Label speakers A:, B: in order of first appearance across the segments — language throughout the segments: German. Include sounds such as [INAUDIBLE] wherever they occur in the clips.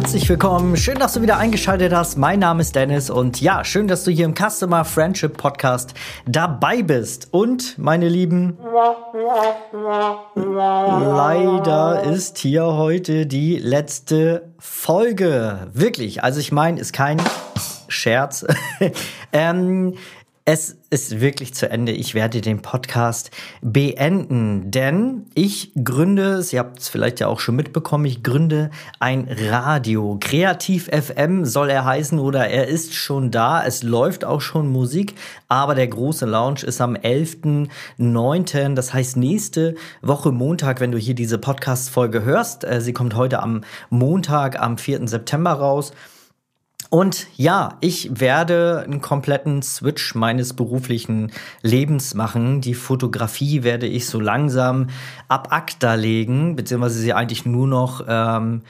A: Herzlich willkommen. Schön, dass du wieder eingeschaltet hast. Mein Name ist Dennis und ja, schön, dass du hier im Customer Friendship Podcast dabei bist. Und meine Lieben, leider ist hier heute die letzte Folge. Wirklich, also ich meine, ist kein Scherz. [LAUGHS] ähm, es ist wirklich zu Ende. Ich werde den Podcast beenden, denn ich gründe, Sie habt es vielleicht ja auch schon mitbekommen, ich gründe ein Radio. Kreativ FM soll er heißen oder er ist schon da. Es läuft auch schon Musik, aber der große Launch ist am 11.09. Das heißt nächste Woche Montag, wenn du hier diese Podcast-Folge hörst. Äh, sie kommt heute am Montag, am 4. September raus. Und ja, ich werde einen kompletten Switch meines beruflichen Lebens machen. Die Fotografie werde ich so langsam ab ACTA legen, beziehungsweise sie eigentlich nur noch ähm,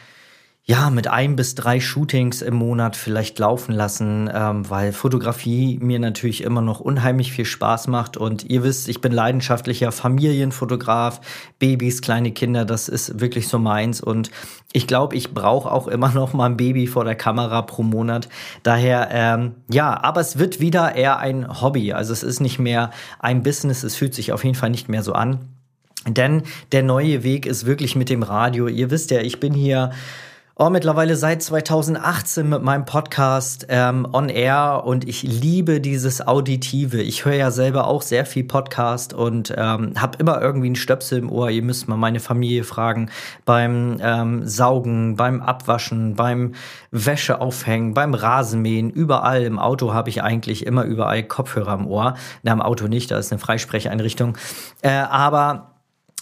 A: ja, mit ein bis drei Shootings im Monat vielleicht laufen lassen, ähm, weil Fotografie mir natürlich immer noch unheimlich viel Spaß macht. Und ihr wisst, ich bin leidenschaftlicher Familienfotograf, Babys, kleine Kinder, das ist wirklich so meins. Und ich glaube, ich brauche auch immer [LAUGHS] noch mal ein Baby vor der Kamera pro Monat. Daher, ähm, ja, aber es wird wieder eher ein Hobby. Also es ist nicht mehr ein Business, es fühlt sich auf jeden Fall nicht mehr so an. Denn der neue Weg ist wirklich mit dem Radio. Ihr wisst ja, ich bin hier oh, mittlerweile seit 2018 mit meinem Podcast ähm, on air und ich liebe dieses Auditive. Ich höre ja selber auch sehr viel Podcast und ähm, habe immer irgendwie einen Stöpsel im Ohr. Ihr müsst mal meine Familie fragen. Beim ähm, Saugen, beim Abwaschen, beim Wäsche aufhängen, beim Rasenmähen, überall im Auto habe ich eigentlich immer überall Kopfhörer im Ohr. Na, im Auto nicht, da ist eine Freisprecheinrichtung. Äh, aber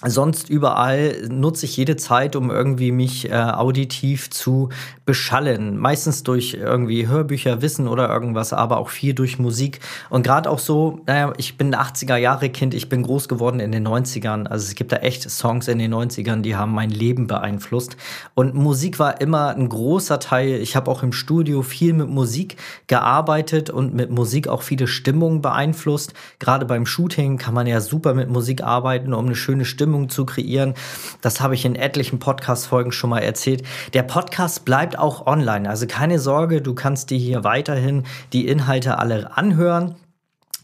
A: sonst überall nutze ich jede Zeit, um irgendwie mich äh, auditiv zu beschallen. Meistens durch irgendwie Hörbücher, Wissen oder irgendwas, aber auch viel durch Musik. Und gerade auch so, naja, ich bin 80er Jahre Kind, ich bin groß geworden in den 90ern. Also es gibt da echt Songs in den 90ern, die haben mein Leben beeinflusst. Und Musik war immer ein großer Teil. Ich habe auch im Studio viel mit Musik gearbeitet und mit Musik auch viele Stimmungen beeinflusst. Gerade beim Shooting kann man ja super mit Musik arbeiten, um eine schöne Stimmung Stimmung zu kreieren. Das habe ich in etlichen Podcast-Folgen schon mal erzählt. Der Podcast bleibt auch online. Also keine Sorge, du kannst dir hier weiterhin die Inhalte alle anhören.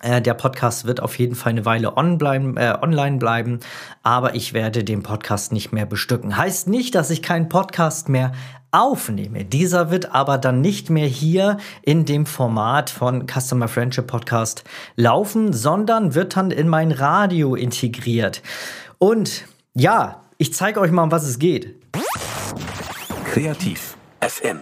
A: Äh, der Podcast wird auf jeden Fall eine Weile on bleiben, äh, online bleiben, aber ich werde den Podcast nicht mehr bestücken. Heißt nicht, dass ich keinen Podcast mehr aufnehme. Dieser wird aber dann nicht mehr hier in dem Format von Customer Friendship Podcast laufen, sondern wird dann in mein Radio integriert. Und ja, ich zeige euch mal, um was es geht.
B: Kreativ FM.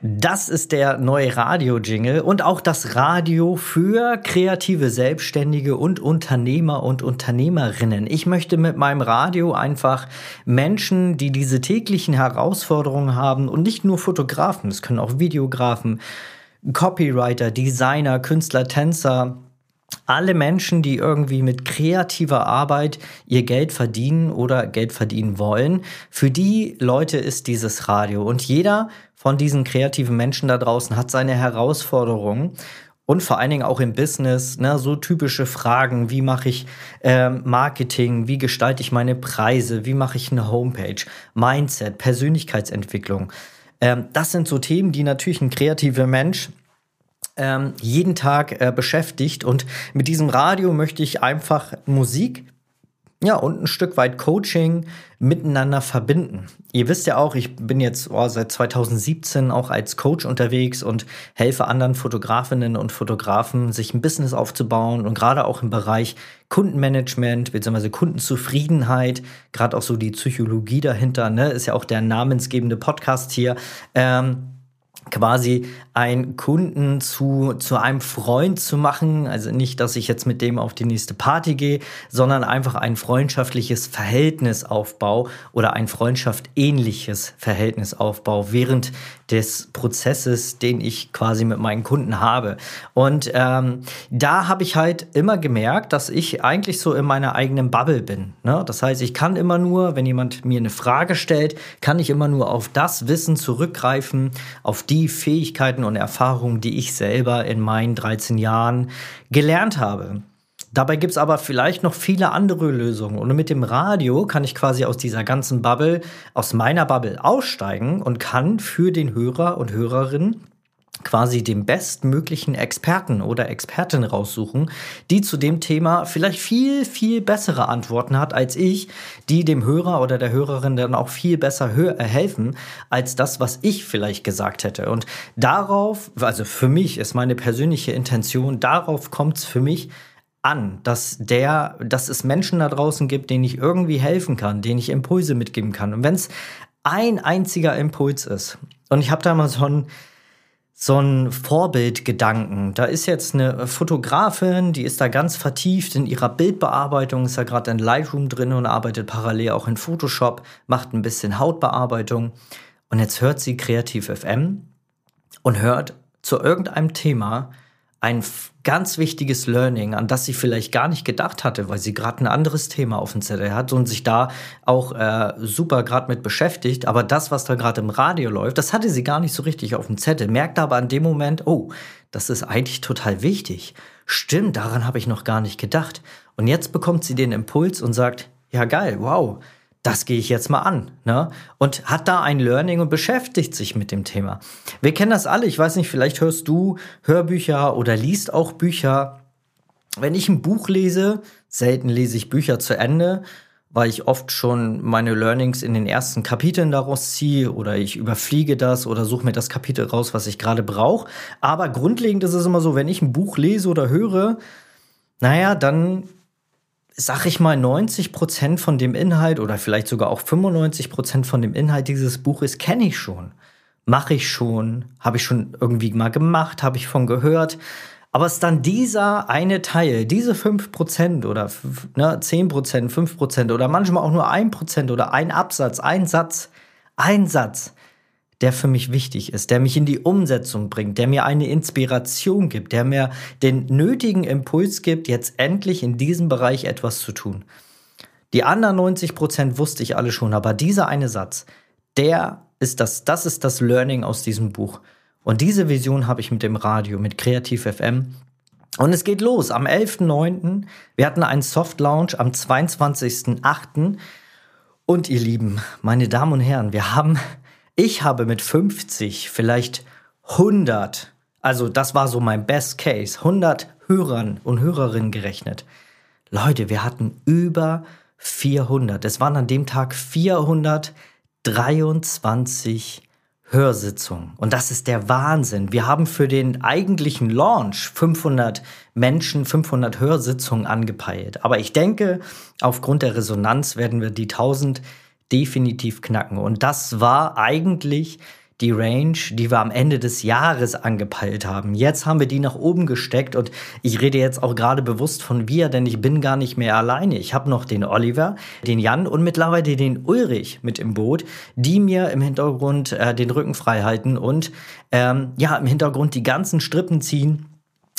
A: Das ist der neue Radio-Jingle und auch das Radio für kreative Selbstständige und Unternehmer und Unternehmerinnen. Ich möchte mit meinem Radio einfach Menschen, die diese täglichen Herausforderungen haben und nicht nur Fotografen, es können auch Videografen, Copywriter, Designer, Künstler, Tänzer, alle Menschen, die irgendwie mit kreativer Arbeit ihr Geld verdienen oder Geld verdienen wollen, für die Leute ist dieses Radio. Und jeder von diesen kreativen Menschen da draußen hat seine Herausforderungen. Und vor allen Dingen auch im Business, ne, so typische Fragen, wie mache ich äh, Marketing, wie gestalte ich meine Preise, wie mache ich eine Homepage, Mindset, Persönlichkeitsentwicklung. Ähm, das sind so Themen, die natürlich ein kreativer Mensch ähm, jeden Tag äh, beschäftigt. Und mit diesem Radio möchte ich einfach Musik ja, und ein Stück weit Coaching miteinander verbinden. Ihr wisst ja auch, ich bin jetzt oh, seit 2017 auch als Coach unterwegs und helfe anderen Fotografinnen und Fotografen, sich ein Business aufzubauen und gerade auch im Bereich Kundenmanagement bzw. Kundenzufriedenheit, gerade auch so die Psychologie dahinter, ne, ist ja auch der namensgebende Podcast hier. Ähm, quasi einen Kunden zu, zu einem Freund zu machen. Also nicht, dass ich jetzt mit dem auf die nächste Party gehe, sondern einfach ein freundschaftliches Verhältnis aufbau oder ein freundschaft ähnliches Verhältnis aufbau während des Prozesses, den ich quasi mit meinen Kunden habe. Und ähm, da habe ich halt immer gemerkt, dass ich eigentlich so in meiner eigenen Bubble bin. Ne? Das heißt, ich kann immer nur, wenn jemand mir eine Frage stellt, kann ich immer nur auf das Wissen zurückgreifen, auf die Fähigkeiten und Erfahrungen, die ich selber in meinen 13 Jahren gelernt habe. Dabei gibt es aber vielleicht noch viele andere Lösungen. Und mit dem Radio kann ich quasi aus dieser ganzen Bubble, aus meiner Bubble aussteigen und kann für den Hörer und Hörerin quasi den bestmöglichen Experten oder Expertin raussuchen, die zu dem Thema vielleicht viel, viel bessere Antworten hat als ich, die dem Hörer oder der Hörerin dann auch viel besser äh, helfen als das, was ich vielleicht gesagt hätte. Und darauf, also für mich ist meine persönliche Intention, darauf kommt es für mich an, dass der, dass es Menschen da draußen gibt, denen ich irgendwie helfen kann, denen ich Impulse mitgeben kann. Und wenn es ein einziger Impuls ist, und ich habe da mal so ein so ein Vorbildgedanken. Da ist jetzt eine Fotografin, die ist da ganz vertieft in ihrer Bildbearbeitung, ist da gerade in Lightroom drin und arbeitet parallel auch in Photoshop, macht ein bisschen Hautbearbeitung. Und jetzt hört sie Kreativ FM und hört zu irgendeinem Thema ein ganz wichtiges Learning, an das sie vielleicht gar nicht gedacht hatte, weil sie gerade ein anderes Thema auf dem Zettel hat und sich da auch äh, super gerade mit beschäftigt. Aber das, was da gerade im Radio läuft, das hatte sie gar nicht so richtig auf dem Zettel. Merkt aber an dem Moment, oh, das ist eigentlich total wichtig. Stimmt, daran habe ich noch gar nicht gedacht. Und jetzt bekommt sie den Impuls und sagt, ja geil, wow, das gehe ich jetzt mal an. Ne? Und hat da ein Learning und beschäftigt sich mit dem Thema. Wir kennen das alle. Ich weiß nicht, vielleicht hörst du Hörbücher oder liest auch Bücher. Wenn ich ein Buch lese, selten lese ich Bücher zu Ende, weil ich oft schon meine Learnings in den ersten Kapiteln daraus ziehe oder ich überfliege das oder suche mir das Kapitel raus, was ich gerade brauche. Aber grundlegend ist es immer so, wenn ich ein Buch lese oder höre, naja, dann sag ich mal, 90 Prozent von dem Inhalt oder vielleicht sogar auch 95 Prozent von dem Inhalt dieses Buches kenne ich schon. Mache ich schon, habe ich schon irgendwie mal gemacht, habe ich von gehört. Aber es ist dann dieser eine Teil, diese 5% oder ne, 10%, 5% oder manchmal auch nur 1% oder ein Absatz, ein Satz, ein Satz, der für mich wichtig ist, der mich in die Umsetzung bringt, der mir eine Inspiration gibt, der mir den nötigen Impuls gibt, jetzt endlich in diesem Bereich etwas zu tun. Die anderen 90 Prozent wusste ich alle schon, aber dieser eine Satz, der ist das, das ist das Learning aus diesem Buch. Und diese Vision habe ich mit dem Radio, mit Kreativ FM. Und es geht los am 11.09. Wir hatten einen Soft Launch am 22.08. Und ihr Lieben, meine Damen und Herren, wir haben ich habe mit 50 vielleicht 100, also das war so mein Best Case, 100 Hörern und Hörerinnen gerechnet. Leute, wir hatten über 400. Es waren an dem Tag 423 Hörsitzungen. Und das ist der Wahnsinn. Wir haben für den eigentlichen Launch 500 Menschen, 500 Hörsitzungen angepeilt. Aber ich denke, aufgrund der Resonanz werden wir die 1000 definitiv knacken. Und das war eigentlich die Range, die wir am Ende des Jahres angepeilt haben. Jetzt haben wir die nach oben gesteckt und ich rede jetzt auch gerade bewusst von wir, denn ich bin gar nicht mehr alleine. Ich habe noch den Oliver, den Jan und mittlerweile den Ulrich mit im Boot, die mir im Hintergrund äh, den Rücken frei halten und ähm, ja, im Hintergrund die ganzen Strippen ziehen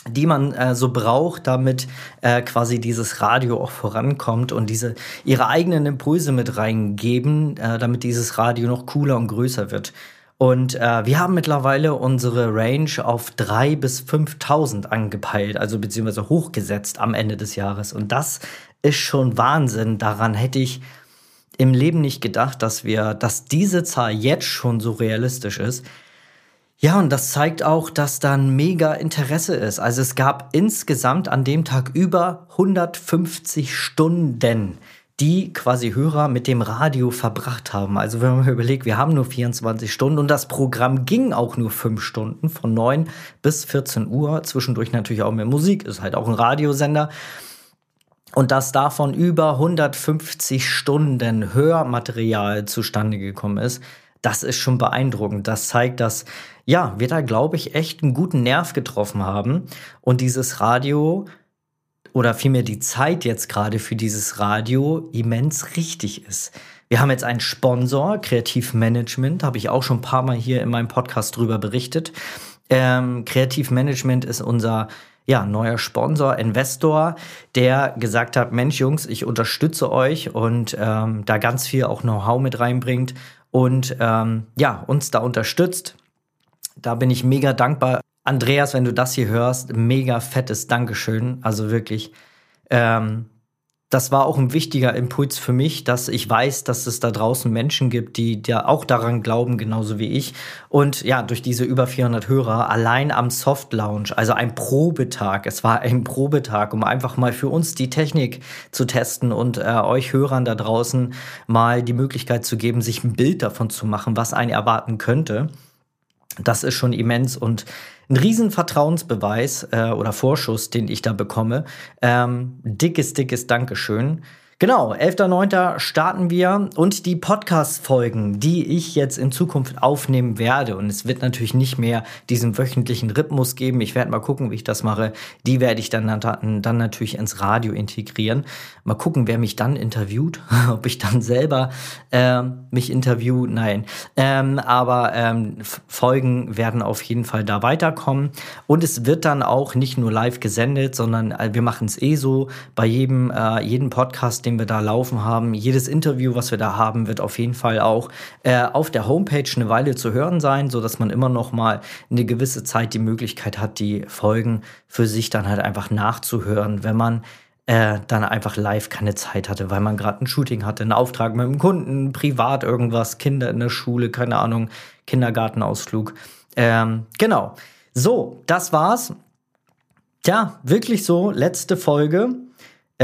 A: die man äh, so braucht, damit äh, quasi dieses Radio auch vorankommt und diese ihre eigenen Impulse mit reingeben, äh, damit dieses Radio noch cooler und größer wird. Und äh, wir haben mittlerweile unsere Range auf drei bis 5.000 angepeilt, also beziehungsweise hochgesetzt am Ende des Jahres. Und das ist schon Wahnsinn. Daran hätte ich im Leben nicht gedacht, dass wir, dass diese Zahl jetzt schon so realistisch ist. Ja, und das zeigt auch, dass da ein mega Interesse ist. Also es gab insgesamt an dem Tag über 150 Stunden, die quasi Hörer mit dem Radio verbracht haben. Also wenn man überlegt, wir haben nur 24 Stunden und das Programm ging auch nur 5 Stunden von 9 bis 14 Uhr. Zwischendurch natürlich auch mehr Musik, ist halt auch ein Radiosender. Und dass davon über 150 Stunden Hörmaterial zustande gekommen ist, das ist schon beeindruckend. Das zeigt, dass ja, wir da, glaube ich, echt einen guten Nerv getroffen haben und dieses Radio oder vielmehr die Zeit jetzt gerade für dieses Radio immens richtig ist. Wir haben jetzt einen Sponsor, Kreativmanagement, habe ich auch schon ein paar Mal hier in meinem Podcast drüber berichtet. Ähm, Kreativmanagement ist unser ja, neuer Sponsor, Investor, der gesagt hat, Mensch Jungs, ich unterstütze euch und ähm, da ganz viel auch Know-how mit reinbringt und ähm, ja, uns da unterstützt. Da bin ich mega dankbar. Andreas, wenn du das hier hörst, mega fettes Dankeschön. Also wirklich ähm, das war auch ein wichtiger Impuls für mich, dass ich weiß, dass es da draußen Menschen gibt, die ja auch daran glauben, genauso wie ich. Und ja, durch diese über 400 Hörer allein am Soft Lounge, also ein Probetag. Es war ein Probetag, um einfach mal für uns die Technik zu testen und äh, euch Hörern da draußen mal die Möglichkeit zu geben, sich ein Bild davon zu machen, was einen erwarten könnte. Das ist schon immens und ein riesen Vertrauensbeweis äh, oder Vorschuss, den ich da bekomme. Ähm, dickes, dickes Dankeschön. Genau, 11.09. starten wir und die Podcast-Folgen, die ich jetzt in Zukunft aufnehmen werde, und es wird natürlich nicht mehr diesen wöchentlichen Rhythmus geben, ich werde mal gucken, wie ich das mache, die werde ich dann, dann, dann natürlich ins Radio integrieren. Mal gucken, wer mich dann interviewt, [LAUGHS] ob ich dann selber äh, mich interview, nein. Ähm, aber ähm, Folgen werden auf jeden Fall da weiterkommen und es wird dann auch nicht nur live gesendet, sondern äh, wir machen es eh so bei jedem, äh, jedem Podcast, den den wir da laufen haben. Jedes Interview, was wir da haben, wird auf jeden Fall auch äh, auf der Homepage eine Weile zu hören sein, so dass man immer noch mal eine gewisse Zeit die Möglichkeit hat, die Folgen für sich dann halt einfach nachzuhören, wenn man äh, dann einfach live keine Zeit hatte, weil man gerade ein Shooting hatte, einen Auftrag mit dem Kunden, privat irgendwas, Kinder in der Schule, keine Ahnung, Kindergartenausflug. Ähm, genau. So, das war's. Tja, wirklich so, letzte Folge.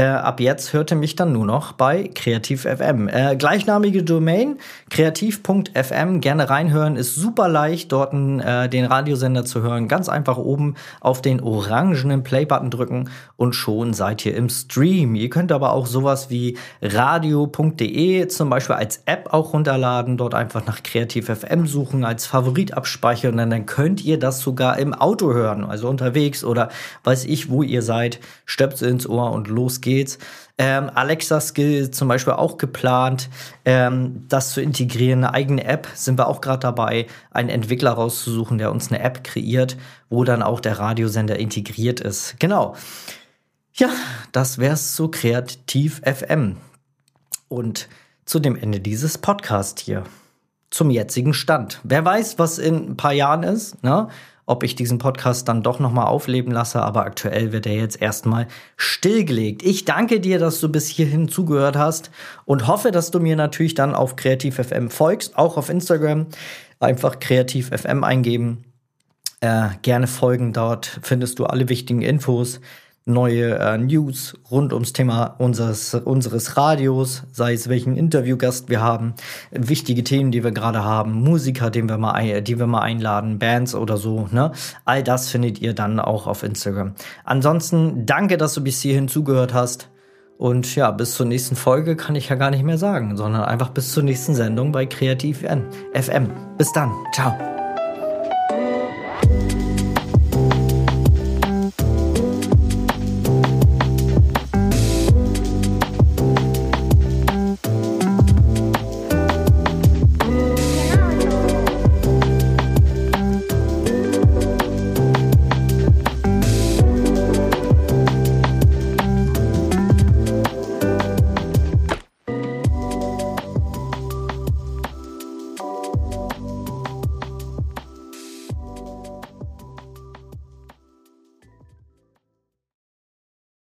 A: Äh, ab jetzt hörte mich dann nur noch bei Kreativ.fm. Äh, gleichnamige Domain, kreativ.fm, gerne reinhören, ist super leicht, dort äh, den Radiosender zu hören. Ganz einfach oben auf den orangenen Play-Button drücken und schon seid ihr im Stream. Ihr könnt aber auch sowas wie radio.de zum Beispiel als App auch runterladen, dort einfach nach Kreativ.fm suchen, als Favorit abspeichern und dann könnt ihr das sogar im Auto hören, also unterwegs oder weiß ich, wo ihr seid, stöppt ins Ohr und los geht's. Ähm, Alexa Skill zum Beispiel auch geplant, ähm, das zu integrieren. Eine eigene App sind wir auch gerade dabei, einen Entwickler rauszusuchen, der uns eine App kreiert, wo dann auch der Radiosender integriert ist. Genau. Ja, das wär's zu Kreativ FM. Und zu dem Ende dieses Podcasts hier. Zum jetzigen Stand. Wer weiß, was in ein paar Jahren ist, ne? Ob ich diesen Podcast dann doch nochmal aufleben lasse, aber aktuell wird er jetzt erstmal stillgelegt. Ich danke dir, dass du bis hierhin zugehört hast und hoffe, dass du mir natürlich dann auf KreativFM folgst, auch auf Instagram. Einfach KreativFM eingeben. Äh, gerne folgen, dort findest du alle wichtigen Infos neue äh, News rund ums Thema unseres, unseres Radios, sei es welchen Interviewgast wir haben, wichtige Themen, die wir gerade haben, Musiker, den wir mal, die wir mal einladen, Bands oder so, ne? All das findet ihr dann auch auf Instagram. Ansonsten danke, dass du bis hierhin zugehört hast. Und ja, bis zur nächsten Folge kann ich ja gar nicht mehr sagen, sondern einfach bis zur nächsten Sendung bei Kreativ FM. Bis dann. Ciao.